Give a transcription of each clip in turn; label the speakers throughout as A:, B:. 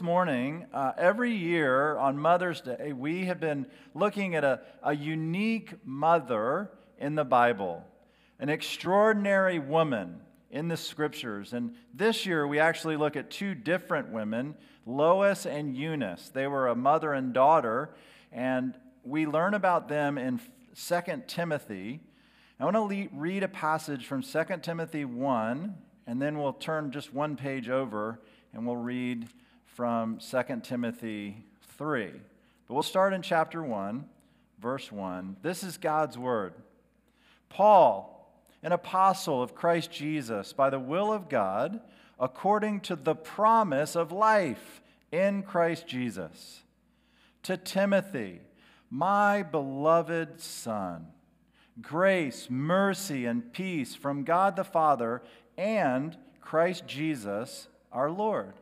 A: morning, uh, every year on Mother's Day, we have been looking at a, a unique mother in the Bible, an extraordinary woman in the scriptures. And this year, we actually look at two different women, Lois and Eunice. They were a mother and daughter, and we learn about them in 2 Timothy. I want to le- read a passage from 2 Timothy 1, and then we'll turn just one page over and we'll read from 2 Timothy 3. But we'll start in chapter 1, verse 1. This is God's word. Paul, an apostle of Christ Jesus, by the will of God, according to the promise of life in Christ Jesus. To Timothy, my beloved son, grace, mercy, and peace from God the Father and Christ Jesus our Lord.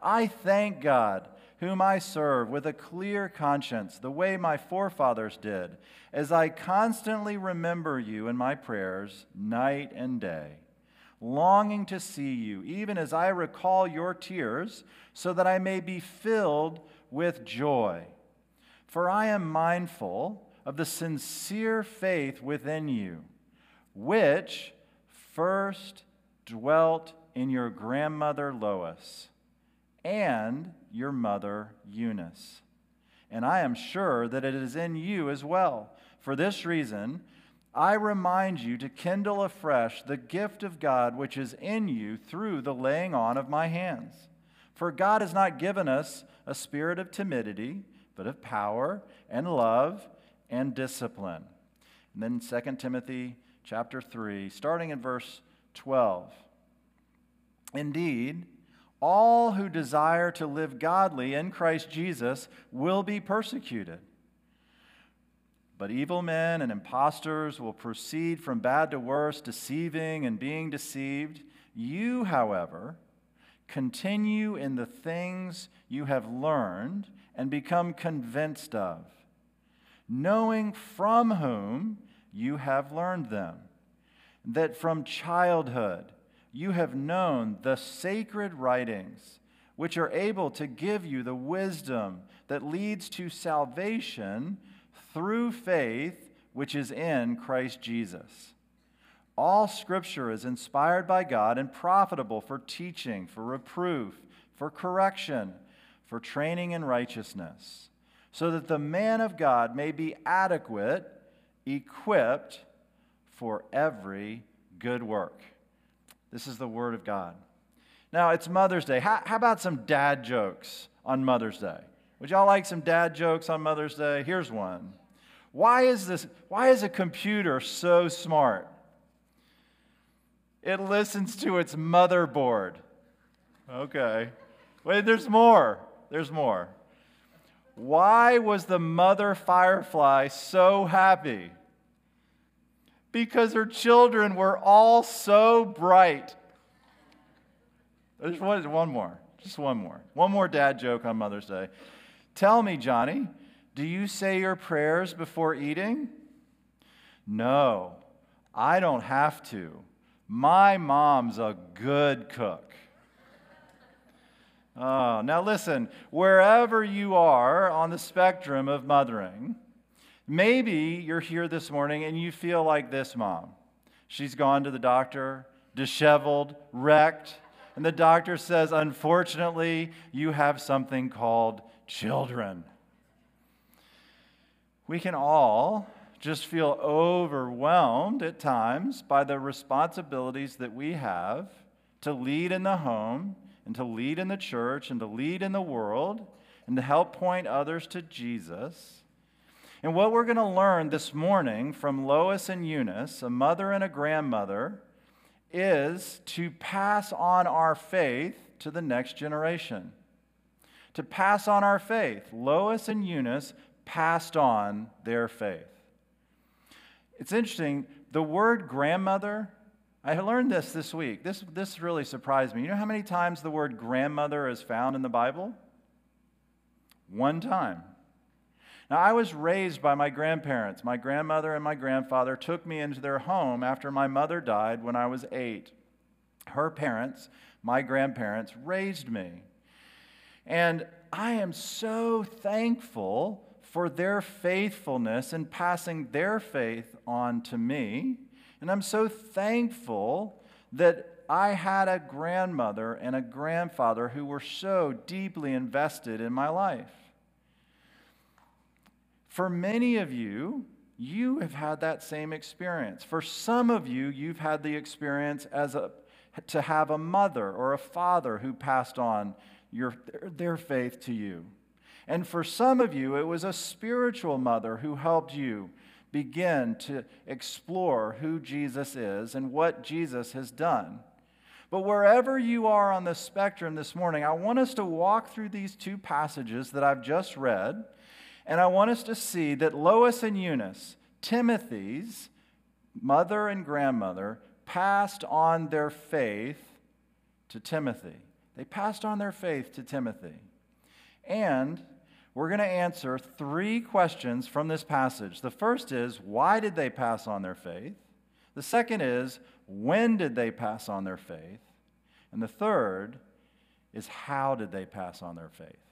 A: I thank God, whom I serve with a clear conscience, the way my forefathers did, as I constantly remember you in my prayers night and day, longing to see you, even as I recall your tears, so that I may be filled with joy. For I am mindful of the sincere faith within you, which first dwelt in your grandmother Lois and your mother Eunice. And I am sure that it is in you as well. For this reason, I remind you to kindle afresh the gift of God which is in you through the laying on of my hands. For God has not given us a spirit of timidity, but of power and love and discipline. And then 2 Timothy chapter 3, starting in verse 12. Indeed, all who desire to live godly in Christ Jesus will be persecuted. But evil men and impostors will proceed from bad to worse, deceiving and being deceived. You, however, continue in the things you have learned and become convinced of, knowing from whom you have learned them, that from childhood, you have known the sacred writings, which are able to give you the wisdom that leads to salvation through faith which is in Christ Jesus. All scripture is inspired by God and profitable for teaching, for reproof, for correction, for training in righteousness, so that the man of God may be adequate, equipped for every good work. This is the Word of God. Now, it's Mother's Day. How, how, about some dad jokes on Mother's Day? Would y'all like some dad jokes on Mother's Day? Here's one. Why is this why is a computer so smart? It listens to its motherboard. Okay. Wait, there's more. There's more. Why was the mother firefly so happy? Because her children were all so bright. There's one, more, just one more. One more dad joke on Mother's Day. Tell me, Johnny, do you say your prayers before eating? No, I don't have to. My mom's a good cook. Oh, now listen, wherever you are on the spectrum of mothering, Maybe you're here this morning and you feel like this mom. She's gone to the doctor, disheveled, wrecked, and the doctor says, Unfortunately, you have something called children. We can all just feel overwhelmed at times by the responsibilities that we have to lead in the home and to lead in the church and to lead in the world and to help point others to Jesus. And what we're going to learn this morning from Lois and Eunice, a mother and a grandmother, is to pass on our faith to the next generation. To pass on our faith. Lois and Eunice passed on their faith. It's interesting, the word grandmother, I learned this this week. This, this really surprised me. You know how many times the word grandmother is found in the Bible? One time. Now, I was raised by my grandparents. My grandmother and my grandfather took me into their home after my mother died when I was eight. Her parents, my grandparents, raised me. And I am so thankful for their faithfulness in passing their faith on to me. And I'm so thankful that I had a grandmother and a grandfather who were so deeply invested in my life. For many of you, you have had that same experience. For some of you, you've had the experience as a, to have a mother or a father who passed on your, their faith to you. And for some of you, it was a spiritual mother who helped you begin to explore who Jesus is and what Jesus has done. But wherever you are on the spectrum this morning, I want us to walk through these two passages that I've just read, and I want us to see that Lois and Eunice, Timothy's mother and grandmother, passed on their faith to Timothy. They passed on their faith to Timothy. And we're going to answer three questions from this passage. The first is, why did they pass on their faith? The second is, when did they pass on their faith? And the third is, how did they pass on their faith?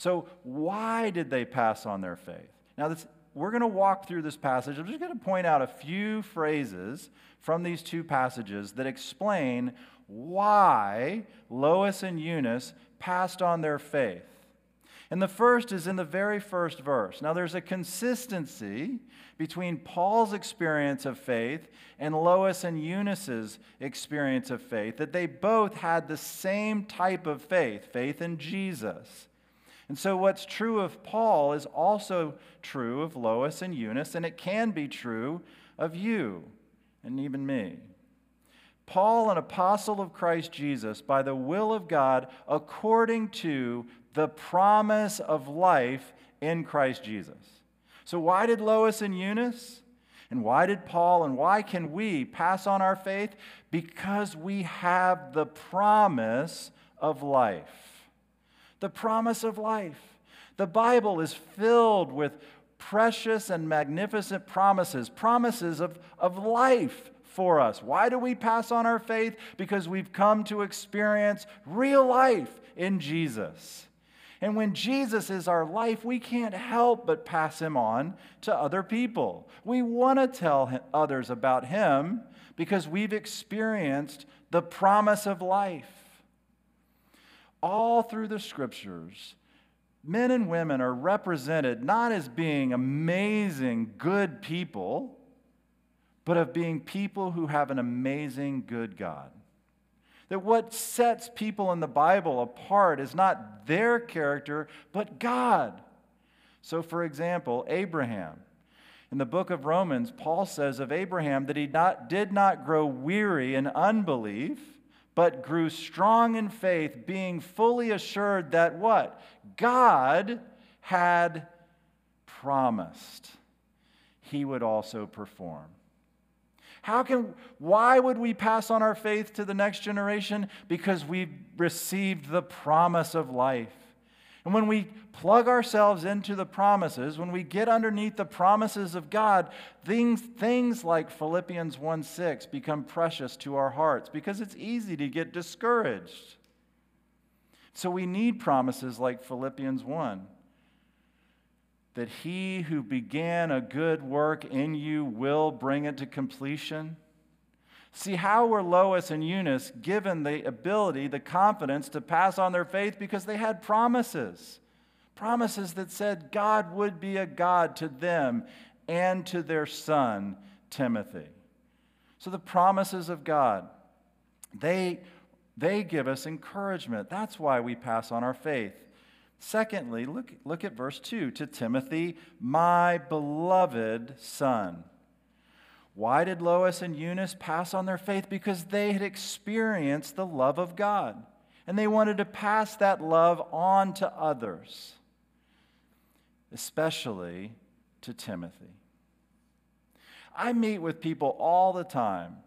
A: So, why did they pass on their faith? Now, this, we're going to walk through this passage. I'm just going to point out a few phrases from these two passages that explain why Lois and Eunice passed on their faith. And the first is in the very first verse. Now, there's a consistency between Paul's experience of faith and Lois and Eunice's experience of faith, that they both had the same type of faith, faith in Jesus. And so, what's true of Paul is also true of Lois and Eunice, and it can be true of you and even me. Paul, an apostle of Christ Jesus, by the will of God, according to the promise of life in Christ Jesus. So, why did Lois and Eunice? And why did Paul and why can we pass on our faith? Because we have the promise of life. The promise of life. The Bible is filled with precious and magnificent promises, promises of, of life for us. Why do we pass on our faith? Because we've come to experience real life in Jesus. And when Jesus is our life, we can't help but pass him on to other people. We want to tell others about him because we've experienced the promise of life. All through the scriptures, men and women are represented not as being amazing, good people, but of being people who have an amazing, good God. That what sets people in the Bible apart is not their character, but God. So, for example, Abraham. In the book of Romans, Paul says of Abraham that he not, did not grow weary in unbelief, but grew strong in faith, being fully assured that what? God had promised he would also perform. How can, why would we pass on our faith to the next generation? Because we've received the promise of life. And when we plug ourselves into the promises, when we get underneath the promises of God, things, things like Philippians 1 6 become precious to our hearts because it's easy to get discouraged. So we need promises like Philippians 1 that he who began a good work in you will bring it to completion? See, how were Lois and Eunice given the ability, the confidence to pass on their faith? Because they had promises. Promises that said God would be a God to them and to their son, Timothy. So the promises of God, they, they give us encouragement. That's why we pass on our faith. Secondly, look, look at verse 2 to Timothy, my beloved son. Why did Lois and Eunice pass on their faith? Because they had experienced the love of God and they wanted to pass that love on to others, especially to Timothy. I meet with people all the time,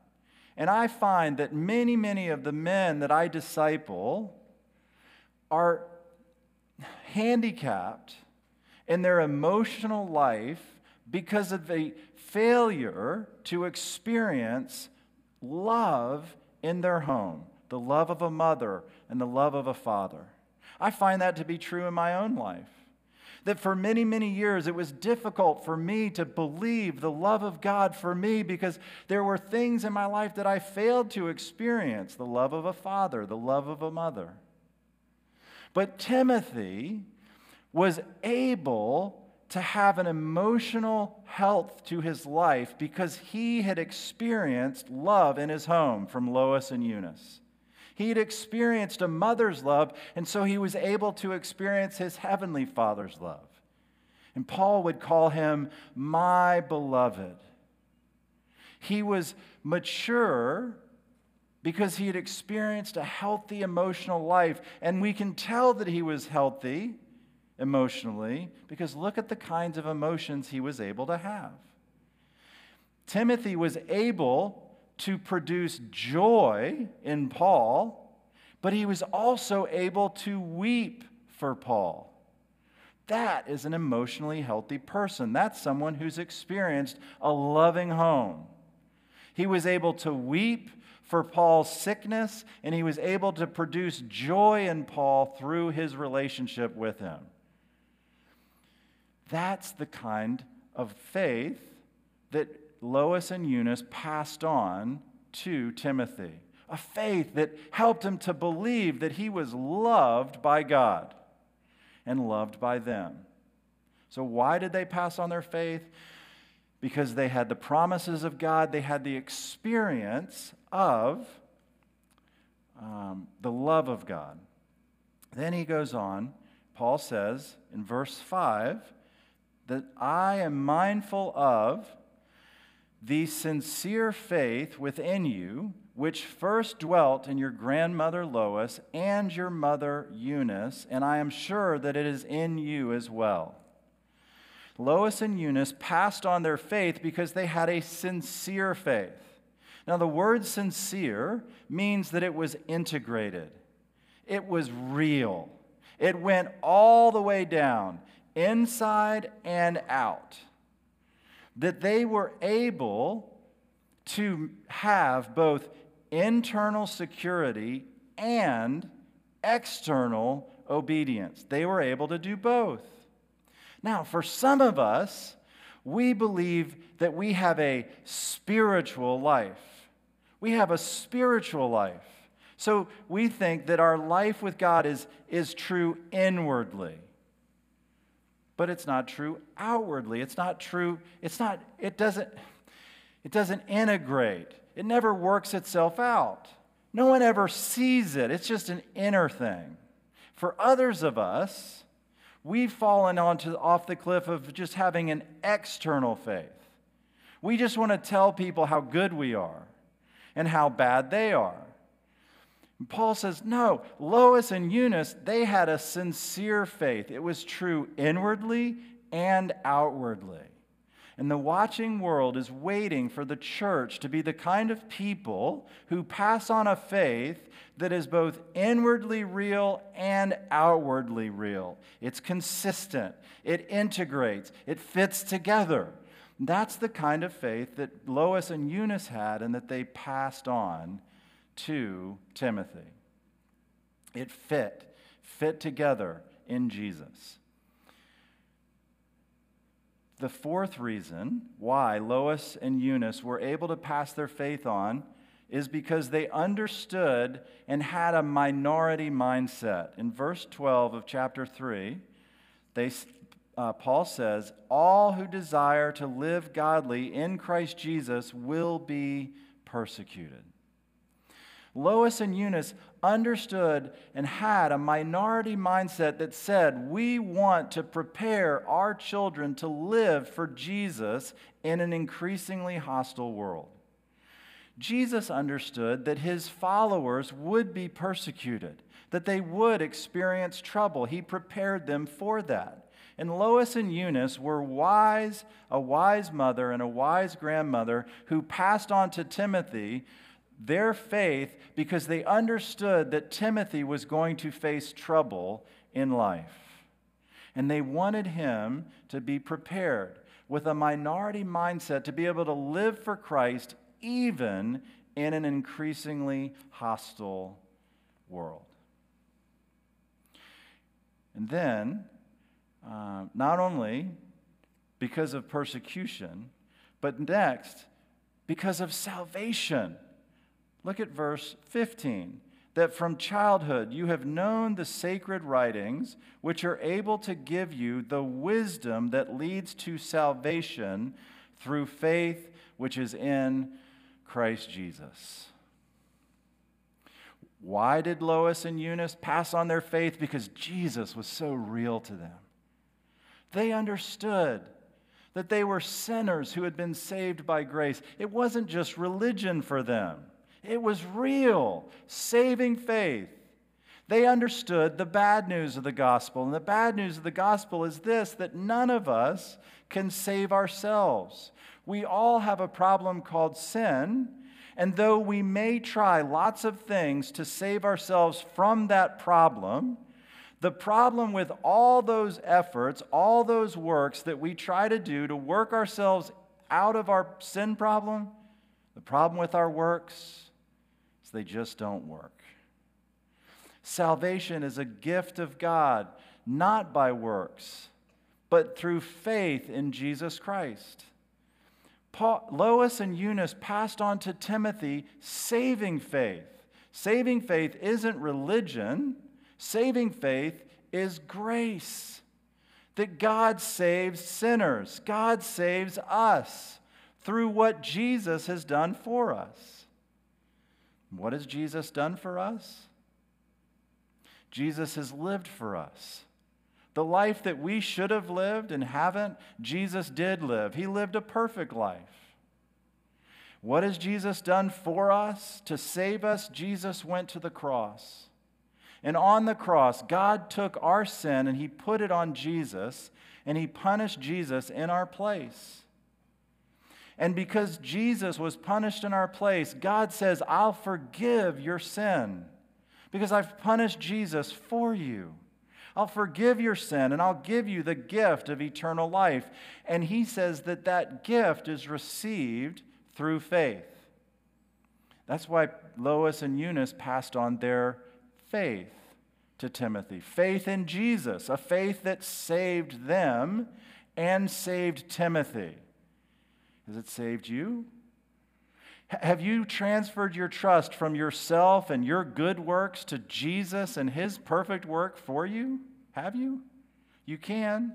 A: and I find that many, many of the men that I disciple are handicapped in their emotional life because of a failure to experience love in their home the love of a mother and the love of a father. I find that to be true in my own life. That for many, many years it was difficult for me to believe the love of God for me because there were things in my life that I failed to experience the love of a father, the love of a mother. But Timothy was able to have an emotional health to his life because he had experienced love in his home from Lois and Eunice. He had experienced a mother's love, and so he was able to experience his heavenly father's love. And Paul would call him my beloved. He was mature because he had experienced a healthy emotional life, and we can tell that he was healthy emotionally because look at the kinds of emotions he was able to have. Timothy was able to produce joy in Paul, but he was also able to weep for Paul. That is an emotionally healthy person. That's someone who's experienced a loving home. He was able to weep for Paul's sickness, and he was able to produce joy in Paul through his relationship with him. That's the kind of faith that Lois and Eunice passed on to Timothy. A faith that helped him to believe that he was loved by God and loved by them. So, why did they pass on their faith? Because they had the promises of God, they had the experience of um, the love of God. Then he goes on, Paul says in verse 5 that I am mindful of the sincere faith within you, which first dwelt in your grandmother Lois and your mother Eunice, and I am sure that it is in you as well. Lois and Eunice passed on their faith because they had a sincere faith. Now, the word sincere means that it was integrated, it was real, it went all the way down, inside and out that they were able to have both internal security and external obedience. They were able to do both. Now, for some of us, we believe that we have a spiritual life. We have a spiritual life. So we think that our life with God is, is true inwardly but it's not true outwardly. It's not true, it's not, it doesn't, it doesn't integrate. It never works itself out. No one ever sees it. It's just an inner thing. For others of us, we've fallen onto off the cliff of just having an external faith. We just want to tell people how good we are and how bad they are. Paul says, no, Lois and Eunice, they had a sincere faith. It was true inwardly and outwardly. And the watching world is waiting for the church to be the kind of people who pass on a faith that is both inwardly real and outwardly real. It's consistent, it integrates, it fits together. That's the kind of faith that Lois and Eunice had and that they passed on to Timothy. It fit, fit together in Jesus. The fourth reason why Lois and Eunice were able to pass their faith on is because they understood and had a minority mindset. In verse 12 of chapter 3, they, uh, Paul says, All who desire to live godly in Christ Jesus will be persecuted. Lois and Eunice understood and had a minority mindset that said, We want to prepare our children to live for Jesus in an increasingly hostile world. Jesus understood that his followers would be persecuted, that they would experience trouble. He prepared them for that. And Lois and Eunice were wise, a wise mother and a wise grandmother who passed on to Timothy their faith because they understood that Timothy was going to face trouble in life. And they wanted him to be prepared with a minority mindset to be able to live for Christ even in an increasingly hostile world. And then, uh, not only because of persecution, but next, because of salvation. Look at verse 15 that from childhood you have known the sacred writings, which are able to give you the wisdom that leads to salvation through faith which is in Christ Jesus. Why did Lois and Eunice pass on their faith? Because Jesus was so real to them. They understood that they were sinners who had been saved by grace. It wasn't just religion for them, it was real, saving faith. They understood the bad news of the gospel. And the bad news of the gospel is this that none of us can save ourselves. We all have a problem called sin. And though we may try lots of things to save ourselves from that problem, the problem with all those efforts, all those works that we try to do to work ourselves out of our sin problem, the problem with our works they just don't work. Salvation is a gift of God, not by works, but through faith in Jesus Christ. Paul, Lois and Eunice passed on to Timothy saving faith. Saving faith isn't religion, saving faith is grace. That God saves sinners, God saves us through what Jesus has done for us. What has Jesus done for us? Jesus has lived for us. The life that we should have lived and haven't, Jesus did live. He lived a perfect life. What has Jesus done for us? To save us, Jesus went to the cross. And on the cross, God took our sin and He put it on Jesus, and He punished Jesus in our place. And because Jesus was punished in our place, God says, I'll forgive your sin because I've punished Jesus for you. I'll forgive your sin and I'll give you the gift of eternal life. And he says that that gift is received through faith. That's why Lois and Eunice passed on their faith to Timothy faith in Jesus, a faith that saved them and saved Timothy. Has it saved you? Have you transferred your trust from yourself and your good works to Jesus and his perfect work for you? Have you? You can.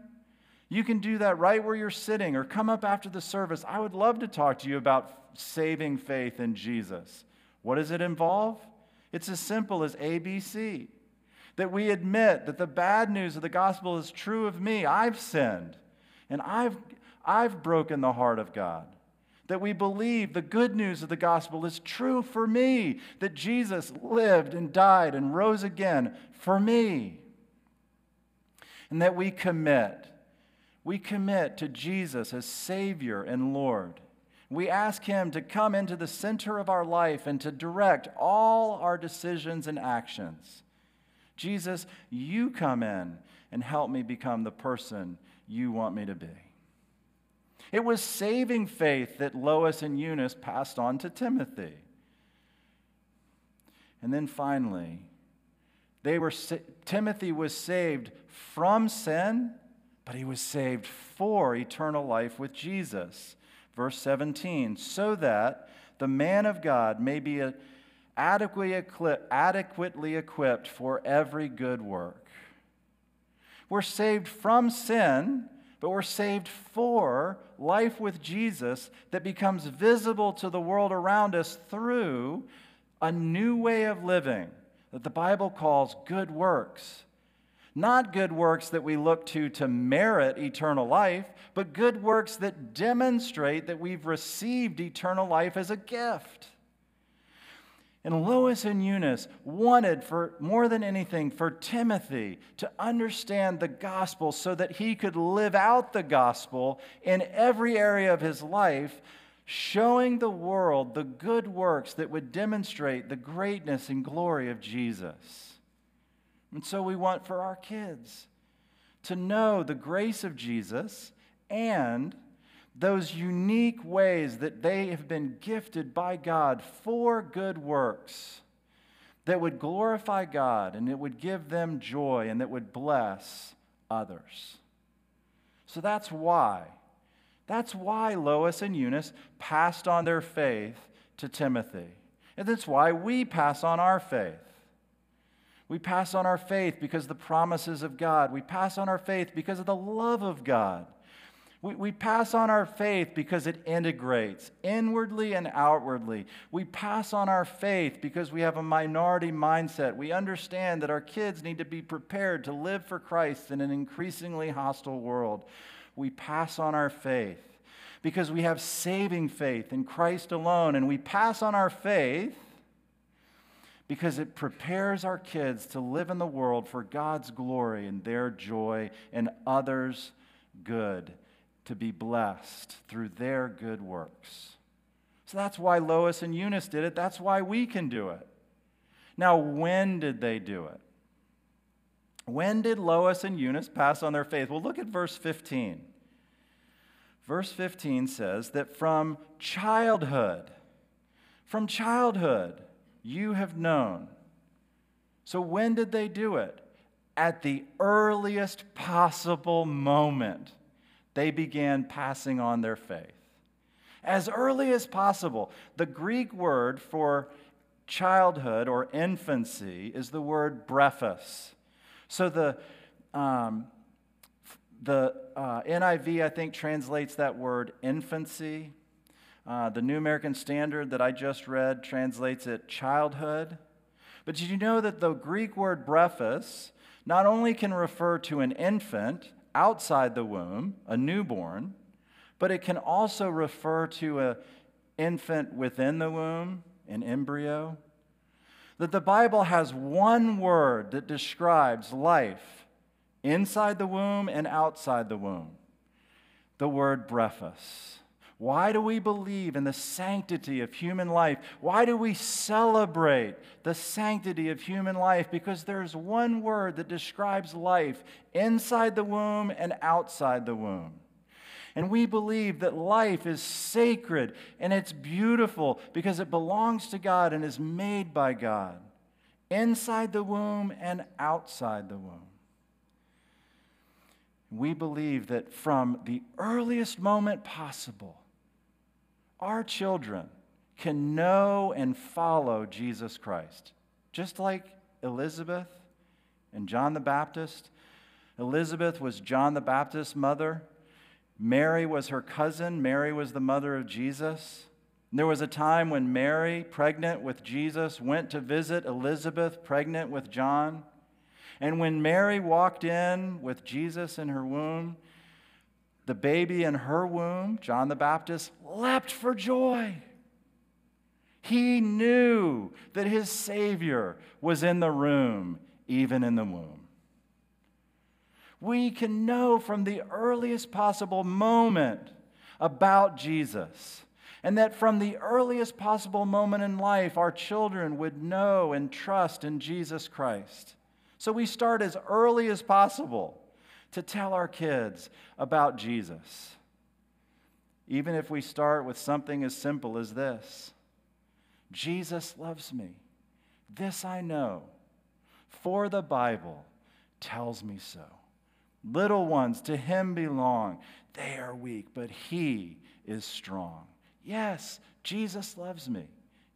A: You can do that right where you're sitting or come up after the service. I would love to talk to you about saving faith in Jesus. What does it involve? It's as simple as ABC that we admit that the bad news of the gospel is true of me. I've sinned and I've, I've broken the heart of God that we believe the good news of the gospel is true for me, that Jesus lived and died and rose again for me, and that we commit. We commit to Jesus as Savior and Lord. We ask Him to come into the center of our life and to direct all our decisions and actions. Jesus, you come in and help me become the person you want me to be. It was saving faith that Lois and Eunice passed on to Timothy. And then finally, they were Timothy was saved from sin, but he was saved for eternal life with Jesus. Verse 17, so that the man of God may be adequately equipped for every good work. We're saved from sin but we're saved for life with Jesus that becomes visible to the world around us through a new way of living that the Bible calls good works. Not good works that we look to to merit eternal life, but good works that demonstrate that we've received eternal life as a gift. And Lois and Eunice wanted for more than anything for Timothy to understand the gospel so that he could live out the gospel in every area of his life, showing the world the good works that would demonstrate the greatness and glory of Jesus. And so we want for our kids to know the grace of Jesus and those unique ways that they have been gifted by God for good works that would glorify God and it would give them joy and that would bless others. So that's why. That's why Lois and Eunice passed on their faith to Timothy. And that's why we pass on our faith. We pass on our faith because of the promises of God. We pass on our faith because of the love of God. We, we pass on our faith because it integrates inwardly and outwardly. We pass on our faith because we have a minority mindset. We understand that our kids need to be prepared to live for Christ in an increasingly hostile world. We pass on our faith because we have saving faith in Christ alone. And we pass on our faith because it prepares our kids to live in the world for God's glory and their joy and others' good, to be blessed through their good works. So that's why Lois and Eunice did it. That's why we can do it. Now, when did they do it? When did Lois and Eunice pass on their faith? Well, look at verse 15. Verse 15 says that from childhood, from childhood, you have known. So, when did they do it? At the earliest possible moment, they began passing on their faith. As early as possible. The Greek word for childhood or infancy is the word brephos. So, the um, the uh, NIV, I think, translates that word infancy. Uh, the New American Standard that I just read translates it childhood. But did you know that the Greek word brephos not only can refer to an infant outside the womb, a newborn, but it can also refer to an infant within the womb, an embryo? That the Bible has one word that describes life inside the womb and outside the womb the word brephos. Why do we believe in the sanctity of human life? Why do we celebrate the sanctity of human life? Because there's one word that describes life inside the womb and outside the womb. And we believe that life is sacred and it's beautiful because it belongs to God and is made by God, inside the womb and outside the womb. We believe that from the earliest moment possible, our children can know and follow Jesus Christ. Just like Elizabeth and John the Baptist. Elizabeth was John the Baptist's mother. Mary was her cousin. Mary was the mother of Jesus. There was a time when Mary, pregnant with Jesus, went to visit Elizabeth, pregnant with John. And when Mary walked in with Jesus in her womb, the baby in her womb, John the Baptist, leapt for joy. He knew that his Savior was in the room, even in the womb. We can know from the earliest possible moment about Jesus. And that from the earliest possible moment in life, our children would know and trust in Jesus Christ. So we start as early as possible to tell our kids about Jesus. Even if we start with something as simple as this Jesus loves me. This I know, for the Bible tells me so. Little ones to him belong. They are weak, but he is strong. Yes, Jesus loves me.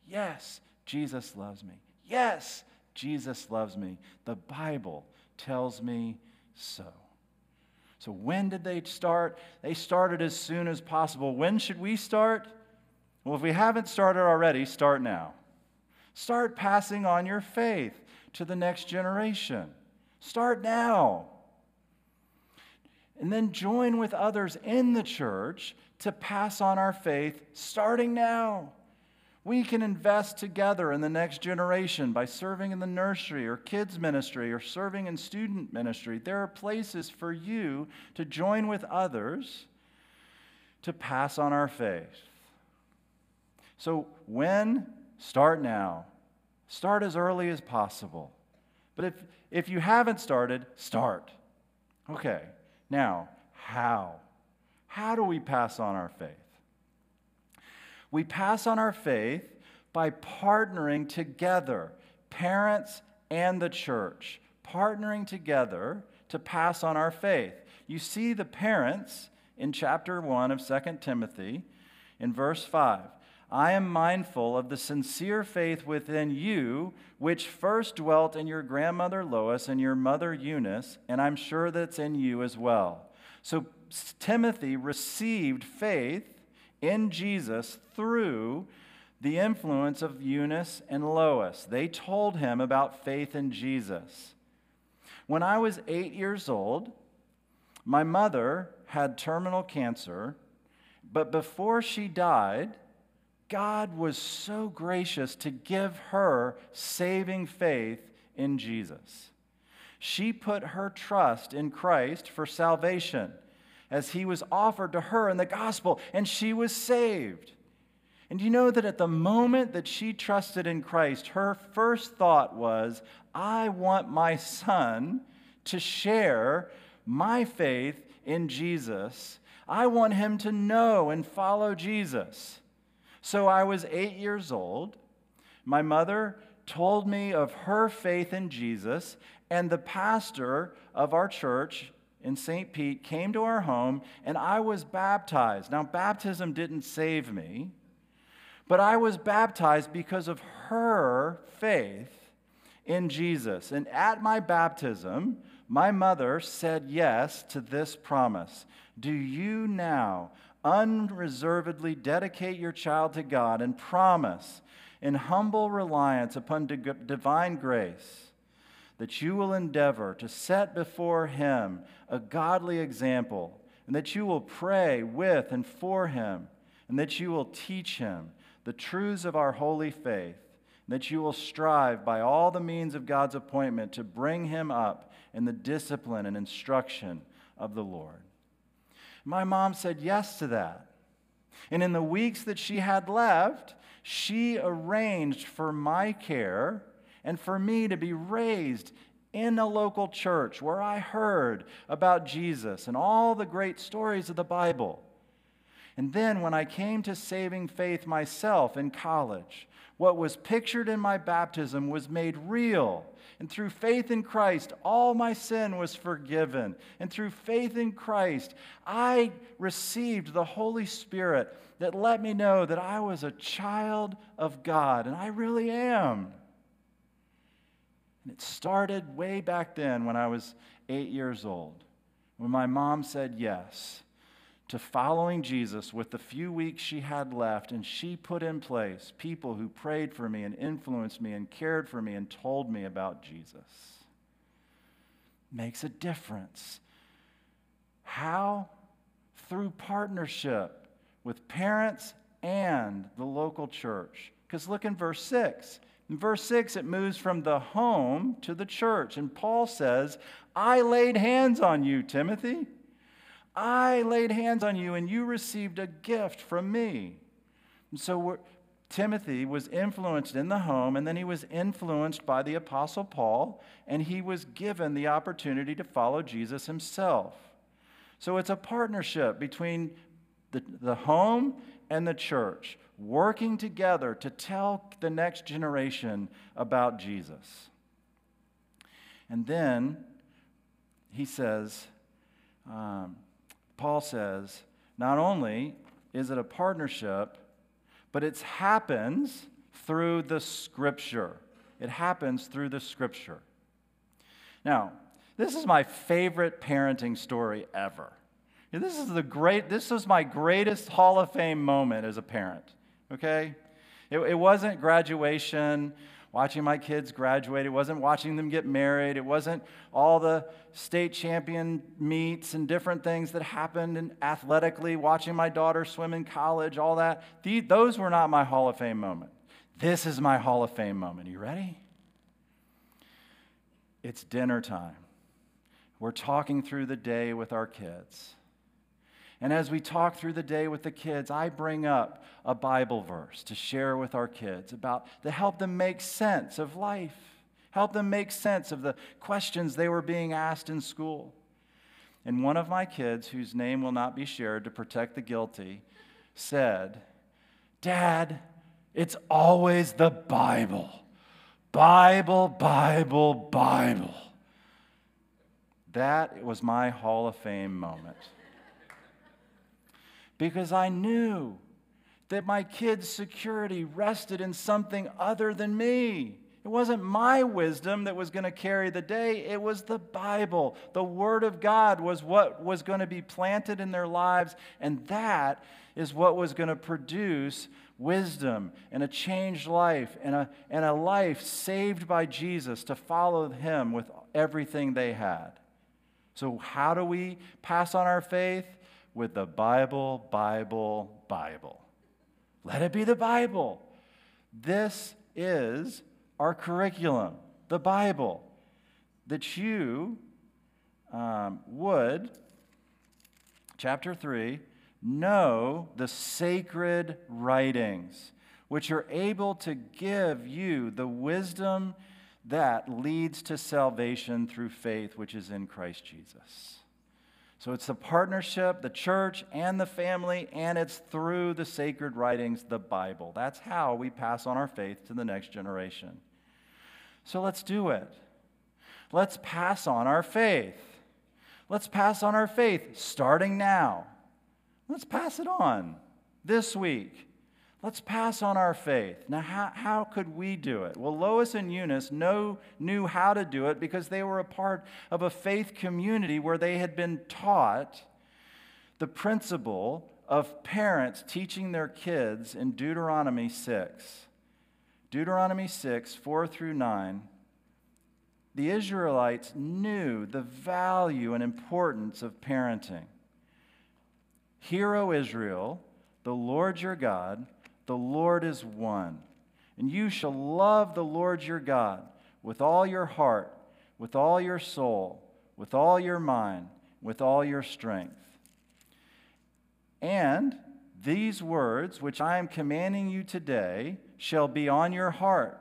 A: Yes, Jesus loves me. Yes, Jesus loves me. The Bible tells me so. So, when did they start? They started as soon as possible. When should we start? Well, if we haven't started already, start now. Start passing on your faith to the next generation. Start now. And then join with others in the church to pass on our faith starting now. We can invest together in the next generation by serving in the nursery or kids' ministry or serving in student ministry. There are places for you to join with others to pass on our faith. So, when? Start now. Start as early as possible. But if, if you haven't started, start. Okay, now, how? How do we pass on our faith? We pass on our faith by partnering together, parents and the church partnering together to pass on our faith. You see the parents in chapter 1 of 2 Timothy in verse 5. I am mindful of the sincere faith within you, which first dwelt in your grandmother Lois and your mother Eunice, and I'm sure that's in you as well. So Timothy received faith in Jesus through the influence of Eunice and Lois. They told him about faith in Jesus. When I was eight years old, my mother had terminal cancer, but before she died, God was so gracious to give her saving faith in Jesus. She put her trust in Christ for salvation as he was offered to her in the gospel, and she was saved. And you know that at the moment that she trusted in Christ, her first thought was, I want my son to share my faith in Jesus. I want him to know and follow Jesus. So I was eight years old. My mother told me of her faith in Jesus, and the pastor of our church in St. Pete came to our home, and I was baptized. Now, baptism didn't save me, but I was baptized because of her faith in Jesus. And at my baptism, my mother said yes to this promise Do you now unreservedly dedicate your child to God and promise in humble reliance upon divine grace that you will endeavor to set before him a godly example and that you will pray with and for him and that you will teach him the truths of our holy faith and that you will strive by all the means of God's appointment to bring him up in the discipline and instruction of the Lord. My mom said yes to that. And in the weeks that she had left, she arranged for my care and for me to be raised in a local church where I heard about Jesus and all the great stories of the Bible. And then when I came to saving faith myself in college, what was pictured in my baptism was made real and through faith in Christ, all my sin was forgiven. And through faith in Christ, I received the Holy Spirit that let me know that I was a child of God, and I really am. And it started way back then when I was eight years old, when my mom said yes to following Jesus with the few weeks she had left, and she put in place people who prayed for me and influenced me and cared for me and told me about Jesus. Makes a difference. How? Through partnership with parents and the local church. Because look in verse 6. In verse 6, it moves from the home to the church. And Paul says, I laid hands on you, Timothy I laid hands on you and you received a gift from me. And so Timothy was influenced in the home, and then he was influenced by the Apostle Paul, and he was given the opportunity to follow Jesus himself. So it's a partnership between the, the home and the church, working together to tell the next generation about Jesus. And then he says, um, Paul says, not only is it a partnership, but it happens through the scripture. It happens through the scripture. Now, this is my favorite parenting story ever. This is the great, this was my greatest Hall of Fame moment as a parent. Okay? It, it wasn't graduation watching my kids graduate. It wasn't watching them get married. It wasn't all the state champion meets and different things that happened and athletically, watching my daughter swim in college, all that. The, those were not my Hall of Fame moment. This is my Hall of Fame moment. Are you ready? It's dinner time. We're talking through the day with our kids. And as we talk through the day with the kids, I bring up a Bible verse to share with our kids about to help them make sense of life, help them make sense of the questions they were being asked in school. And one of my kids, whose name will not be shared to protect the guilty, said, Dad, it's always the Bible. Bible, Bible, Bible. That was my Hall of Fame moment. Because I knew that my kids' security rested in something other than me. It wasn't my wisdom that was going to carry the day, it was the Bible. The Word of God was what was going to be planted in their lives, and that is what was going to produce wisdom and a changed life and a, and a life saved by Jesus to follow Him with everything they had. So, how do we pass on our faith? With the Bible, Bible, Bible. Let it be the Bible. This is our curriculum, the Bible, that you um, would, chapter 3, know the sacred writings, which are able to give you the wisdom that leads to salvation through faith, which is in Christ Jesus. So it's the partnership, the church, and the family, and it's through the sacred writings, the Bible. That's how we pass on our faith to the next generation. So let's do it. Let's pass on our faith. Let's pass on our faith starting now. Let's pass it on this week. Let's pass on our faith. Now, how, how could we do it? Well, Lois and Eunice know, knew how to do it because they were a part of a faith community where they had been taught the principle of parents teaching their kids in Deuteronomy 6. Deuteronomy 6, 4 through 9. The Israelites knew the value and importance of parenting. Hear, O Israel, the Lord your God the Lord is one. And you shall love the Lord your God with all your heart, with all your soul, with all your mind, with all your strength. And these words, which I am commanding you today, shall be on your heart.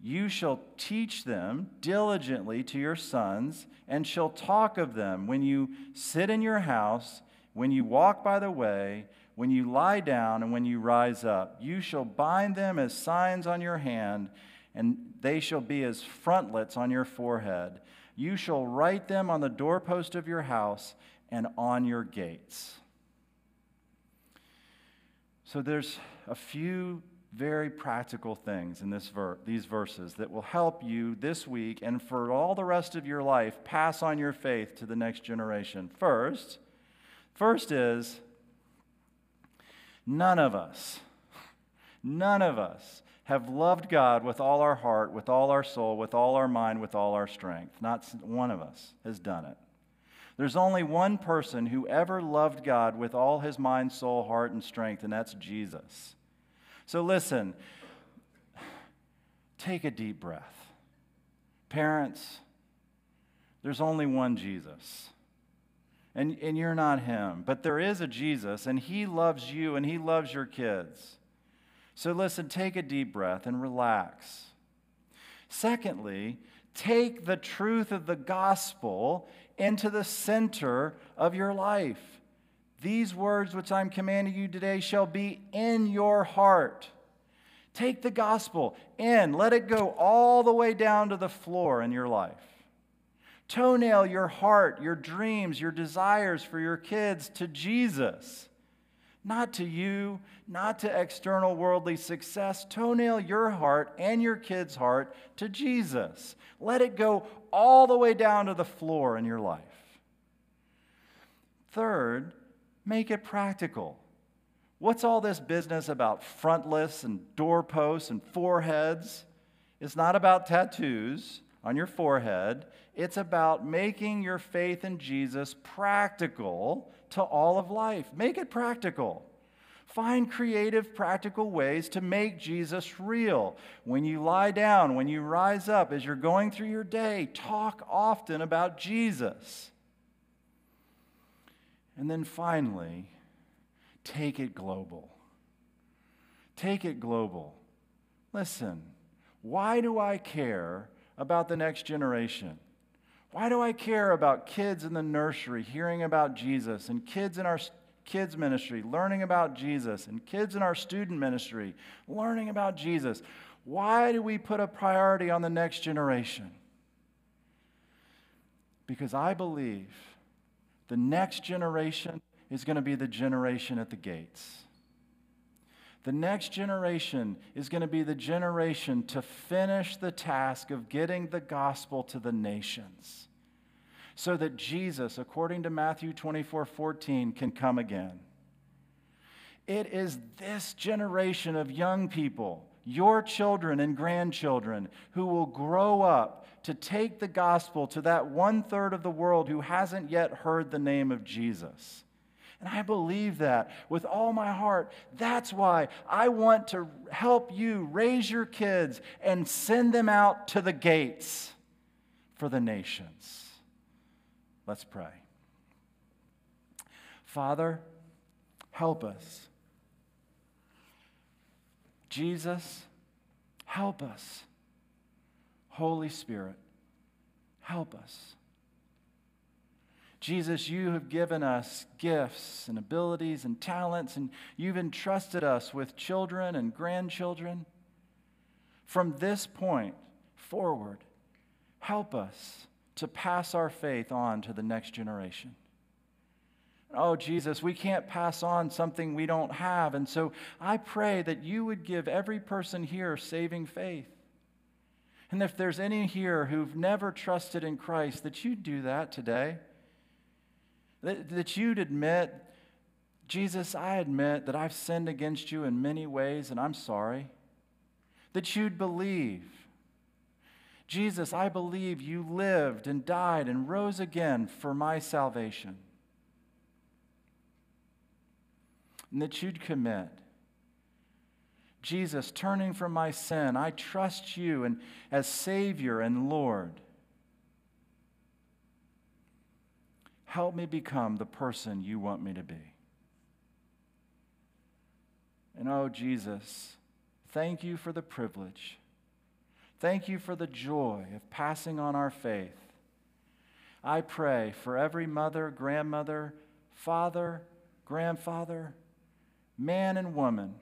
A: You shall teach them diligently to your sons, and shall talk of them when you sit in your house, when you walk by the way, when you lie down and when you rise up. You shall bind them as signs on your hand, and they shall be as frontlets on your forehead. You shall write them on the doorpost of your house and on your gates. So there's a few very practical things in this ver- these verses that will help you this week and for all the rest of your life pass on your faith to the next generation. First, first is None of us, none of us have loved God with all our heart, with all our soul, with all our mind, with all our strength. Not one of us has done it. There's only one person who ever loved God with all his mind, soul, heart, and strength, and that's Jesus. So listen, take a deep breath. Parents, there's only one Jesus and, and you're not him. But there is a Jesus, and he loves you and he loves your kids. So listen, take a deep breath and relax. Secondly, take the truth of the gospel into the center of your life. These words which I'm commanding you today shall be in your heart. Take the gospel in, let it go all the way down to the floor in your life. Toenail your heart, your dreams, your desires for your kids to Jesus. Not to you, not to external worldly success. Toenail your heart and your kid's heart to Jesus. Let it go all the way down to the floor in your life. Third, make it practical. What's all this business about frontlets and doorposts and foreheads? It's not about tattoos on your forehead. It's about making your faith in Jesus practical to all of life. Make it practical. Find creative, practical ways to make Jesus real. When you lie down, when you rise up, as you're going through your day, talk often about Jesus. And then finally, take it global. Take it global. Listen, why do I care about the next generation? Why do I care about kids in the nursery hearing about Jesus and kids in our kids ministry learning about Jesus and kids in our student ministry learning about Jesus? Why do we put a priority on the next generation? Because I believe the next generation is going to be the generation at the gates. The next generation is going to be the generation to finish the task of getting the gospel to the nations so that Jesus, according to Matthew 24 14, can come again. It is this generation of young people, your children and grandchildren, who will grow up to take the gospel to that one third of the world who hasn't yet heard the name of Jesus. And I believe that with all my heart. That's why I want to help you raise your kids and send them out to the gates for the nations. Let's pray. Father, help us. Jesus, help us. Holy Spirit, help us. Jesus, you have given us gifts and abilities and talents, and you've entrusted us with children and grandchildren. From this point forward, help us to pass our faith on to the next generation. Oh, Jesus, we can't pass on something we don't have. And so I pray that you would give every person here saving faith. And if there's any here who've never trusted in Christ, that you'd do that today. That, that you'd admit, Jesus, I admit that I've sinned against you in many ways and I'm sorry. That you'd believe Jesus, I believe you lived and died and rose again for my salvation. And that you'd commit. Jesus, turning from my sin, I trust you and as Savior and Lord. Help me become the person you want me to be. And oh, Jesus, thank you for the privilege Thank you for the joy of passing on our faith. I pray for every mother, grandmother, father, grandfather, man, and woman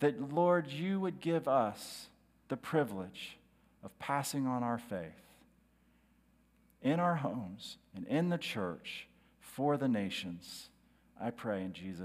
A: that, Lord, you would give us the privilege of passing on our faith in our homes and in the church for the nations. I pray in Jesus'